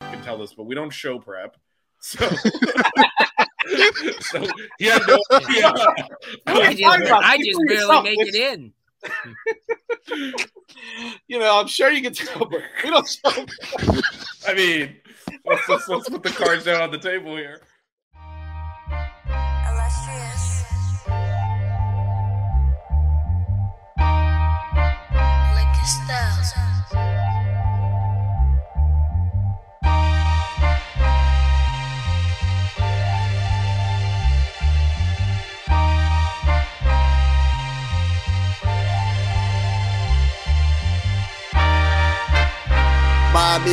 can tell this, but we don't show prep. So, so he had no idea. I just, I just barely make it in. you know, I'm sure you can tell, but we don't show. I mean, let's, let's, let's put the cards down on the table here. Illustrious.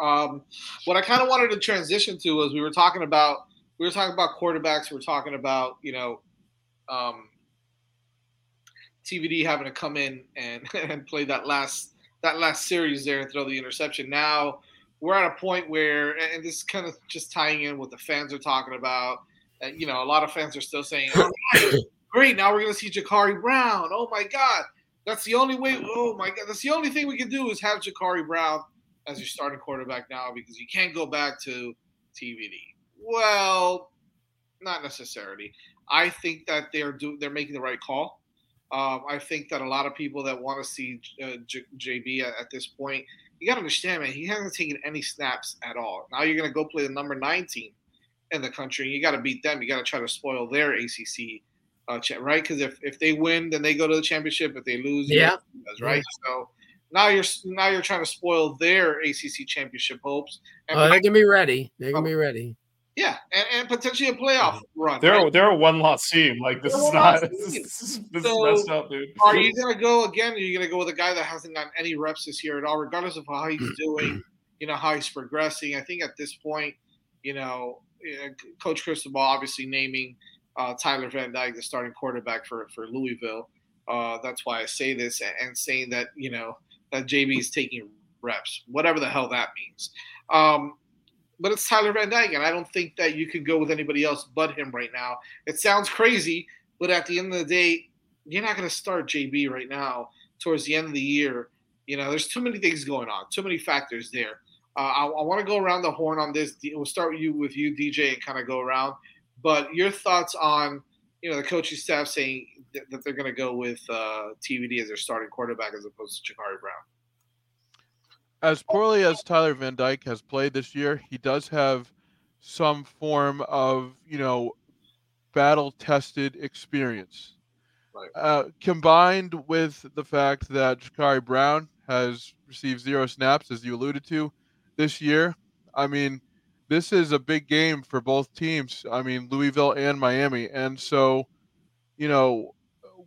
Um, what I kind of wanted to transition to was we were talking about we were talking about quarterbacks. We were talking about you know um, TVD having to come in and and play that last that last series there and throw the interception. Now we're at a point where, and this is kind of just tying in what the fans are talking about. And, you know, a lot of fans are still saying, "All right, great, now we're going to see Jacurri Brown. Oh my God, that's the only way. Oh my God, that's the only thing we can do is have Jacurri Brown as your starting quarterback now because you can't go back to TVD. Well, not necessarily. I think that they're do they're making the right call. Um, I think that a lot of people that want to see uh, J- JB at, at, this point, you got to understand, man, he hasn't taken any snaps at all. Now you're going to go play the number nine team in the country, and you got to beat them. You got to try to spoil their ACC, uh, right? Because if, if they win, then they go to the championship. If they lose, yeah, does, right? So now you're now you're trying to spoil their ACC championship hopes. And oh, they're gonna be ready. They're gonna be ready. Yeah, and, and potentially a playoff run. They're right? they're a one loss team. Like this is not this, is, this so, is messed up, dude. Are you gonna go again? Are you gonna go with a guy that hasn't gotten any reps this year at all, regardless of how he's doing? You know how he's progressing. I think at this point, you know, Coach Cristobal obviously naming uh, Tyler Van Dyke the starting quarterback for for Louisville. Uh, that's why I say this and saying that you know that JB is taking reps, whatever the hell that means. Um, but it's Tyler Van Dyke, and I don't think that you could go with anybody else but him right now. It sounds crazy, but at the end of the day, you're not going to start JB right now towards the end of the year. You know, there's too many things going on, too many factors there. Uh, I, I want to go around the horn on this. We'll start with you, with you, DJ, and kind of go around. But your thoughts on, you know, the coaching staff saying that they're going to go with uh, TVD as their starting quarterback as opposed to Jacurri Brown. As poorly as Tyler Van Dyke has played this year, he does have some form of, you know, battle tested experience. Right. Uh, combined with the fact that Jacurri Brown has received zero snaps, as you alluded to, this year, I mean, this is a big game for both teams. I mean, Louisville and Miami. And so, you know,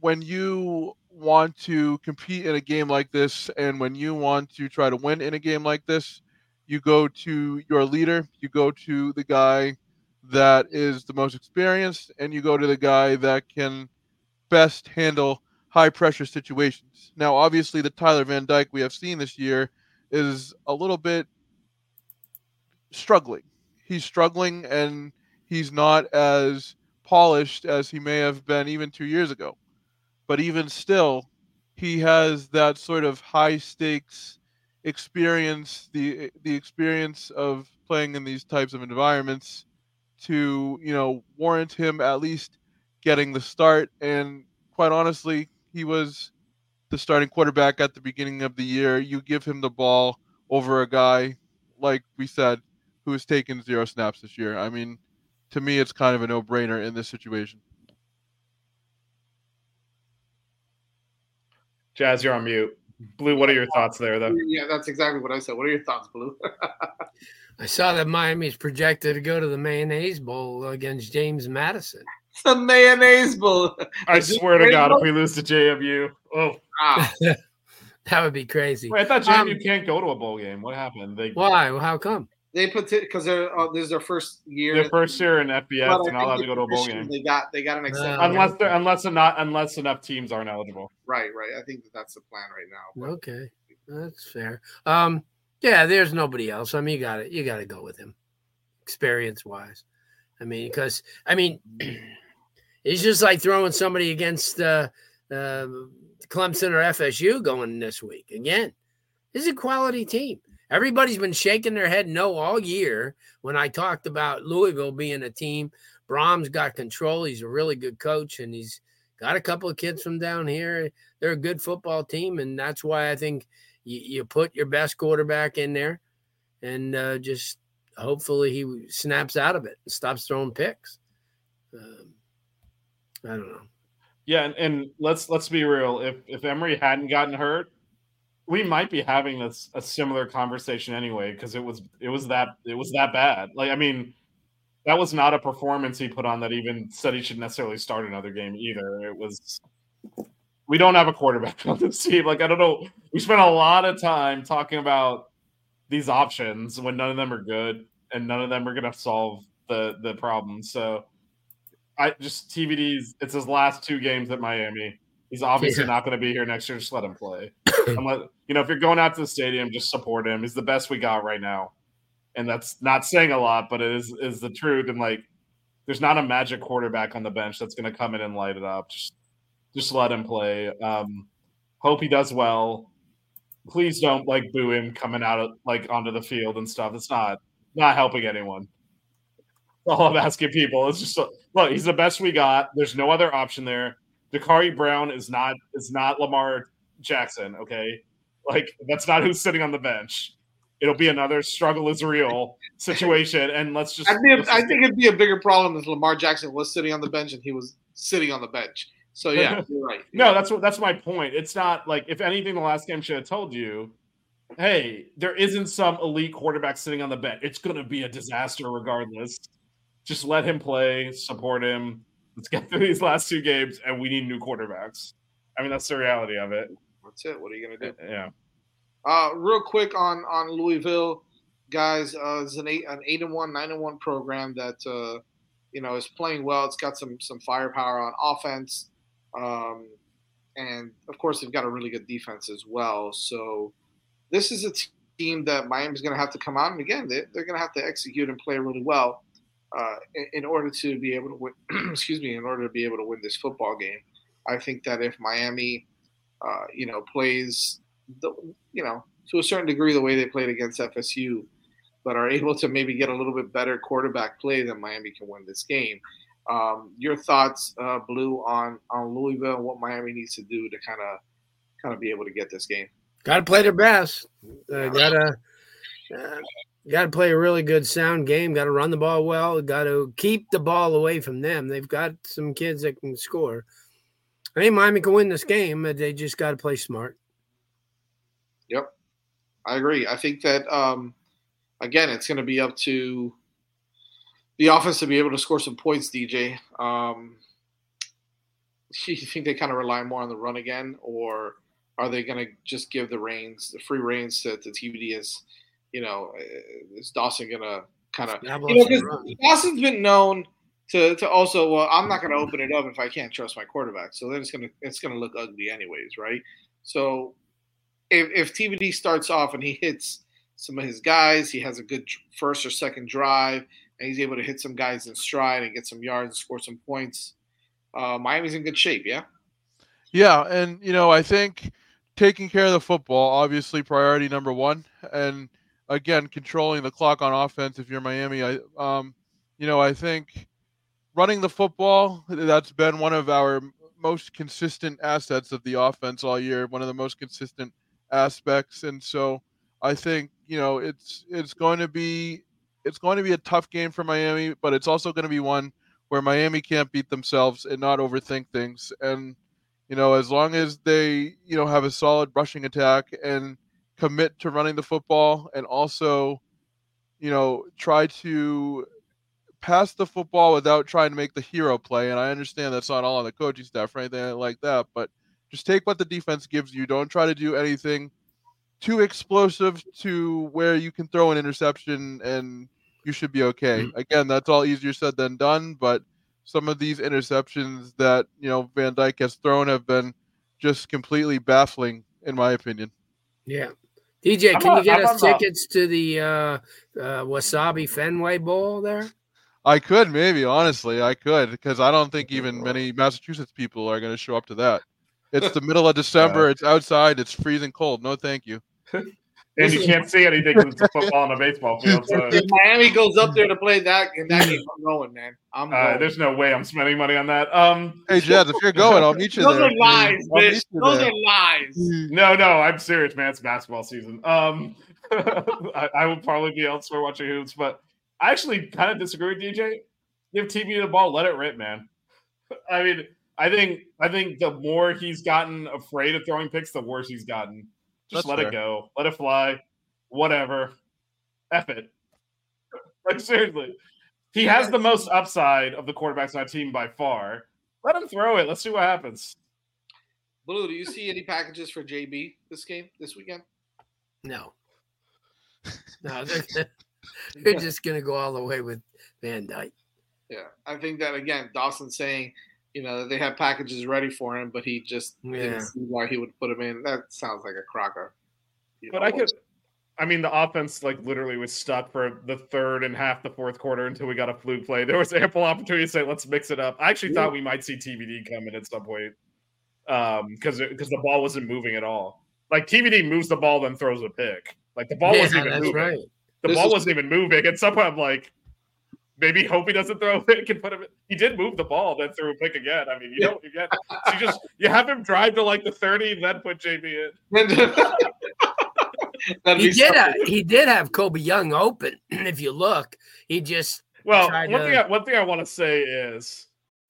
when you want to compete in a game like this and when you want to try to win in a game like this, you go to your leader, you go to the guy that is the most experienced, and you go to the guy that can best handle high pressure situations. Now, obviously, the Tyler Van Dyke we have seen this year is a little bit struggling. He's struggling and he's not as polished as he may have been even two years ago. But even still, he has that sort of high stakes experience, the the experience of playing in these types of environments to, you know, warrant him at least getting the start. And quite honestly, he was the starting quarterback at the beginning of the year. You give him the ball over a guy, like we said, who has taken zero snaps this year. I mean, to me, it's kind of a no brainer in this situation. Jazz, you're on mute. Blue, what are your thoughts there, though? Yeah, that's exactly what I said. What are your thoughts, Blue? I saw that Miami's projected to go to the Mayonnaise Bowl against James Madison. the mayonnaise bowl. I swear to God, if we lose to JMU, oh, Ah, That would be crazy. wait, I thought JMU Um, can't go to a bowl game. What happened? They Why? Well, how come? They put it because they're uh, this is their first year. their first year in FBS, But they're not allowed to go to a bowl game They got they got an exception. Uh, unless they're unless they're not unless enough teams aren't eligible. right, right. I think that that's the plan right now. But Okay, that's fair. Um, yeah, there's nobody else. I mean, you got to you got to go with him, experience wise. I mean, because I mean, it's just like throwing somebody against uh, uh, Clemson or FSU going this week again. This is a quality team. Everybody's been shaking their head no all year when I talked about Louisville being a team. Brohm's got control. He's a really good coach, and he's got a couple of kids from down here. They're a good football team, and that's why I think you, you put your best quarterback in there, and uh, just hopefully he snaps out of it and stops throwing picks. Um, I don't know. Yeah, and, and let's let's be real. If if Emory hadn't gotten hurt, we might be having this a similar conversation anyway because it was it was that it was that bad. Like I mean, that was not a performance he put on that even said he should necessarily start another game either. It was we don't have a quarterback on this team. Like I don't know. We spent a lot of time talking about these options when none of them are good and none of them are going to solve the the problem. So I just TVD's. It's his last two games at Miami. He's obviously Yeah. not going to be here next year. Just let him play. Unless, you know, if you're going out to the stadium, just support him. He's the best we got right now, and that's not saying a lot, but it is is the truth. And like, there's not a magic quarterback on the bench that's going to come in and light it up. Just just let him play. Um, hope he does well. Please don't like boo him coming out of, like onto the field and stuff. It's not not helping anyone. All I'm asking people is just look. He's the best we got. There's no other option there. Jacurri Brown is not is not Lamar Jackson. Okay, like that's not who's sitting on the bench. It'll be another struggle is real situation, and let's just. I think I think it'd be a bigger problem if Lamar Jackson was sitting on the bench and he was sitting on the bench. So yeah, you're right. No, that's what that's my point. It's not like if anything, the last game should have told you, hey, there isn't some elite quarterback sitting on the bench. It's going to be a disaster regardless. Just let him play, support him. Let's get through these last two games, and we need new quarterbacks. I mean, that's the reality of it. that's it. What are you gonna do? Yeah. Uh, real quick on on Louisville, guys. Uh, it's an eight an eight and one, nine and one program that uh, you know is playing well. It's got some some firepower on offense, um, and of course they've got a really good defense as well. So this is a team that Miami's going to have to come out and again they, they're going to have to execute and play really well uh, in, in order to be able to win. excuse me, in order to be able to win this football game. I think that if Miami, uh, you know, plays the you know to a certain degree the way they played against FSU, but are able to maybe get a little bit better quarterback play, then Miami can win this game. Um, your thoughts, uh, Blue, on on Louisville and what Miami needs to do to kind of kind of be able to get this game. Got to play their best. Uh, gotta uh, got to play a really good sound game. Got to run the ball well. Got to keep the ball away from them. They've got some kids that can score. I think Miami can win this game, but they just got to play smart. Yep, I agree. I think that um, again, it's going to be up to the offense to be able to score some points. DJ, um, you think they kind of rely more on the run again, or are they going to just give the reins, the free reins to, to TVD? Is you know, is Dawson going to kind of you know because Dawson's been known to to also well, I'm not going to open it up if I can't trust my quarterback. So then it's gonna it's gonna look ugly anyways, right? So if if TVD starts off and he hits some of his guys, he has a good first or second drive, and he's able to hit some guys in stride and get some yards and score some points. Uh, Miami's in good shape, yeah. Yeah, and you know I think taking care of the football obviously priority number one, and again controlling the clock on offense. If you're Miami, I um, you know I think running the football, that's been one of our most consistent assets of the offense all year, one of the most consistent aspects. And so I think, you know, it's it's going to be it's going to be a tough game for Miami, but it's also going to be one where Miami can't beat themselves and not overthink things. And you know, as long as they, you know, have a solid rushing attack and commit to running the football and also, you know, try to pass the football without trying to make the hero play. And I understand that's not all on the coaching staff or anything like that, but just take what the defense gives you. Don't try to do anything too explosive to where you can throw an interception and you should be okay. Mm-hmm. Again, that's all easier said than done, but some of these interceptions that, you know, Van Dyke has thrown have been just completely baffling in my opinion. Yeah. DJ, can you get us tickets to the uh, uh, Wasabi Fenway Bowl there? I could maybe honestly I could because I don't think even many Massachusetts people are going to show up to that. It's the middle of December. It's outside. It's freezing cold. No, thank you. and you can't see anything because it's a football on a baseball field. So. If Miami goes up there to play that in that game, I'm going, man. I'm uh, going. There's no way I'm spending money on that. Um, hey, Jazz, if you're going, I'll meet you there. Those there. Are lies, bitch. Those there. are lies. No, no, I'm serious, man. It's basketball season. Um, I, I will probably be elsewhere watching hoops, but I actually kind of disagree with DJ. Give TVD the ball, let it rip, man. I mean, I think I think the more he's gotten afraid of throwing picks, the worse he's gotten. Just That's let fair. it go, let it fly, whatever. F it. Like seriously, he has the most upside of the quarterbacks on that team by far. Let him throw it. Let's see what happens. Blue, do you see any packages for JB this game this weekend? No. No, they're, they're just gonna go all the way with Van Dyke. Yeah, I think that again, Dawson saying, you know, they have packages ready for him, but he just yeah. didn't see why he would put him in. That sounds like a crocker. But know, I could. I mean, the offense like literally was stuck for the third and half the fourth quarter until we got a fluke play. There was ample opportunity to say, "Let's mix it up." I actually yeah. thought we might see TVD come in at some point um, because because the ball wasn't moving at all. Like TVD moves the ball, then throws a pick. Like the ball yeah, wasn't even moving. Right. The this ball is... wasn't even moving. At some point, I'm like, maybe hope he doesn't throw a pick and put him. In. He did move the ball, then threw a pick again. I mean, you don't you get you just you have him drive to like the thirty, then put JB in. he did. Have, he did have Colbie Young open. If you look, he just well. One to... thing. I, one thing I want to say is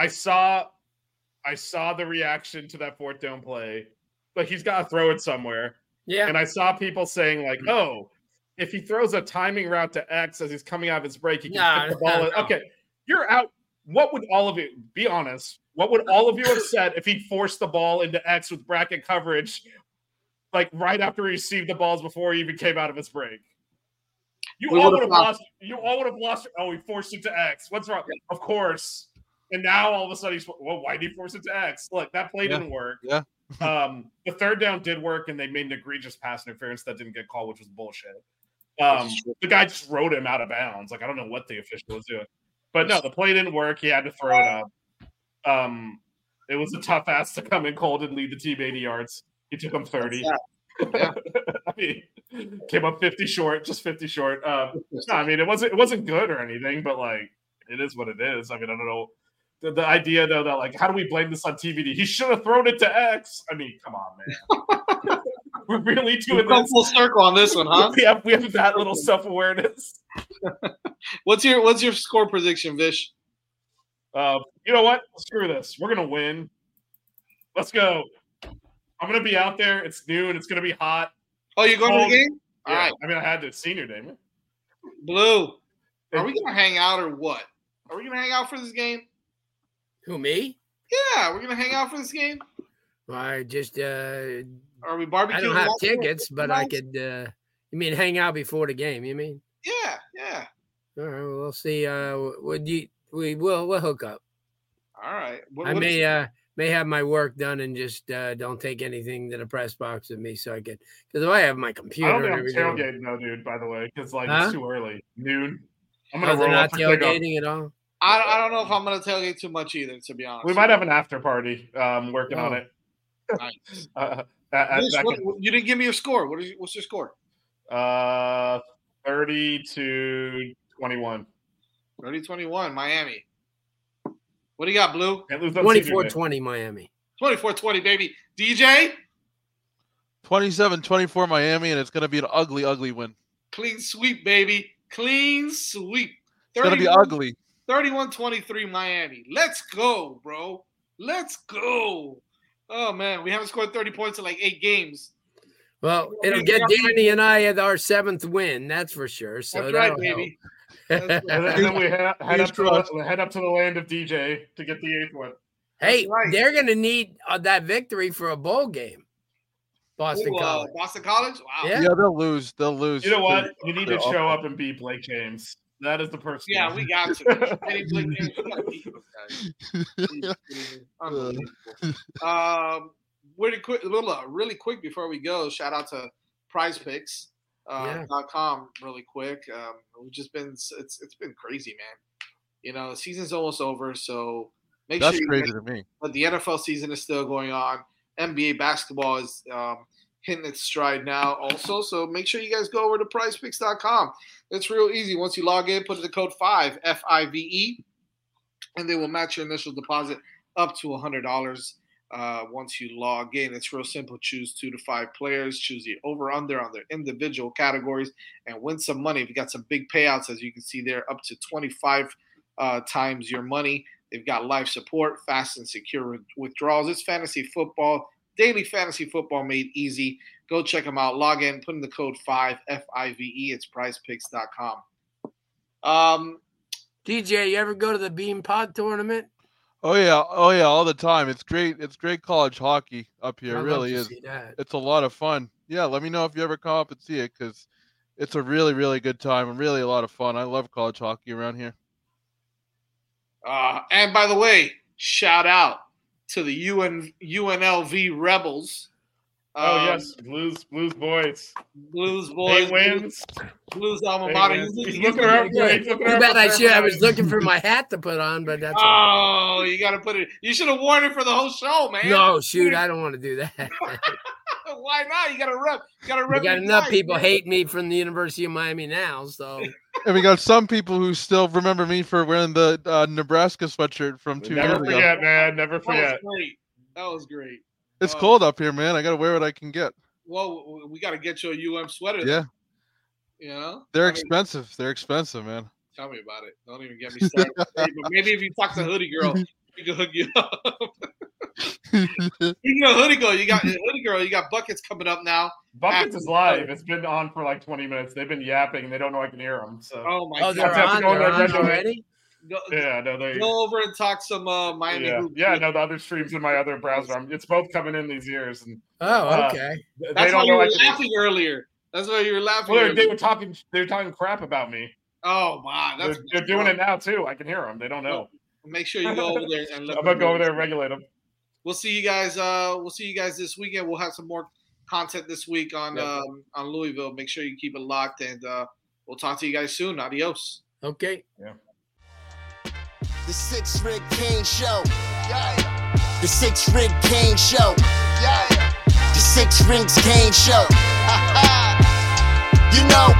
I saw I saw the reaction to that fourth down play, but he's got to throw it somewhere. Yeah. And I saw people saying like, mm-hmm. "Oh, if he throws a timing route to X as he's coming out of his break, he can nah, the ball." Nah, okay, you're out. What would all of you be honest? What would all of you have said if he forced the ball into X with bracket coverage, like right after he received the balls before he even came out of his break? You we all would have lost. You all would have lost. Oh, he forced it to X. What's wrong? Of course. And now all of a sudden he's well, why did he force it to X? Look, that play yeah. didn't work. Yeah. um, the third down did work, and they made an egregious pass interference that didn't get called, which was bullshit. Um, the guy just rode him out of bounds. Like I don't know what the official was doing, but no, the play didn't work. He had to throw it up. Um, it was a tough ass to come in cold and lead the team 80 yards. He took him 30. Yeah. I mean, came up 50 short, just 50 short. Um, no, I mean, it wasn't it wasn't good or anything, but like it is what it is. I mean, I don't know. The, the idea though that like how do we blame this on TVD? He should have thrown it to X. I mean, come on, man. We're really doing this. full circle on this one, huh? We have we have that little self awareness. What's your What's your score prediction, Vish? Uh, you know what? Screw this. We're gonna win. Let's go. I'm gonna be out there. It's noon. It's gonna be hot. Oh, you going to the game? Yeah, right, I mean, I had to senior day. Man. Blue. Are we gonna hang out or what? Are we gonna hang out for this game? Who me? Yeah, we're gonna hang out for this game. I just uh, Are we barbecuing? I don't have tickets, but I could. Uh, you mean hang out before the game? You mean? Yeah, yeah. All right, well, we'll see. Uh, would you? We will. We'll hook up. All right. What, I what may uh may have my work done and just uh don't take anything to the press box with me so I could because if I have my I computer don't and think I'm tailgating though, dude. By the way, because like Huh? it's too early. Noon. I'm Oh, gonna they're roll not up for kickoff. tailgating at all. I, I don't know if I'm gonna tailgate too much either, to be honest. We might have an after party. Um, working on Oh. it. Nice. Uh, at, at, Vish, what- in- you didn't give me your score. What is what's your score? uh, thirty to twenty-one. 30 21, Miami. What do you got, Blue? Can't lose on senior 24-20. Miami. 24 20, baby. DJ, 27-24 Miami, and it's going to be an ugly, ugly win. clean sweep, baby. Clean sweep. It's going to be ugly. 31 23 Miami. Let's go, bro. Let's go. Oh, man. We haven't scored 30 points in like eight games. Well, Yeah, it'll get Danny and I at our seventh win, that's for sure. So That's right, baby. That's right. And then, we head, head up to the, head up to the land of DJ to get the eighth one. hey, right. they're gonna need uh, that victory for a bowl game. Boston Ooh, uh, College. Boston College? Wow. Yeah. Yeah, they'll lose. They'll lose. You know what? You need to show up and beat Blake James. That is the person. Yeah, we got to. Any Blake James, we gotta beat those Unbelievable. um, really quick, little, uh, really quick before we go. Shout out to PrizePicks. Uh, Yeah. dot com really quick. Um, we've just been it's it's been crazy, man. You know, the season's almost over, so make That's sure you crazy to me. but the NFL season is still going on. NBA basketball is um, hitting its stride now, also. So make sure you guys go over to prizepicks.com. It's real easy. Once you log in, put in the code 5, F I V E, and they will match your initial deposit up to $100 uh, once you log in. It's real simple. Choose two to five players, choose the over under on their individual categories, and win some money. We've got some big payouts, as you can see there, up to 25 uh, times your money. They've got live support, fast and secure withdrawals. It's fantasy football, daily fantasy football made easy. Go check them out. Log in, put in the code 5 F I V E. It's prizepicks.com. Um, DJ, you ever go to the Beanpot tournament? Oh yeah, oh yeah, all the time. It's great. It's great college hockey up here. I'd It really is. It's a lot of fun. Yeah, let me know if you ever come up and see it because it's a really, really good time and really a lot of fun. I love college hockey around here. uh, and by the way, shout out to the UN, UNLV Rebels. Oh Um, yes, Blues Blues boys. Blues boys. Eight wins. Blues alma Eight mater. wins. He's, He's he's looking looking around. good. He's looking Too around bad I should. I was looking for my hat to put on, but that's all Oh, you got to put it. You should have worn it for the whole show, man. no shoot. I don't want to do that. Why not? You got to rep. You got to we got enough guys, people man. hate me from the University of Miami now, so And we got some people who still remember me for wearing the uh, Nebraska sweatshirt from two Never years ago. Never forget, man. Never forget. That was forget. great. That was great. It's Uh, cold up here, man. I got to wear what I can get. Well, we got to get you a UM sweater. Yeah, You know, they're I mean, expensive. They're expensive, man. Tell me about it. Don't even get me started. But maybe if you talk to Hoodie Girl, we can hook you up. you know, Hoodie Girl, you got Hoodie Girl, you got buckets coming up now. Buckets is live. It's been on for like 20 minutes. They've been yapping. They don't know I can hear them. So Oh my oh, god! they're I'll have to on. They're on regularly. already. Go, yeah, no, they. go over and talk some uh, Miami. Yeah, Hoop. yeah, no, the other streams in my other browser. I'm, it's both coming in these years, and Oh, Uh, okay. they That's why don't you know were I can. laughing earlier. That's why you were laughing. Well, they, they were talking. They were talking crap about me. Oh wow, They're, they're doing it now too. I can hear them. They don't know. Make sure you go over there and let I'm gonna go over there and regulate them. We'll see you guys. Uh, we'll see you guys this weekend. We'll have some more content this week on Yep. um, on Louisville. Make sure you keep it locked, and uh, we'll talk to you guys soon. Adios. Okay. The Six Rig Kane Show. The Six Ring Kane Show. The Six Rings Kane Show. you know.